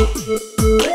Uh, uh, uh.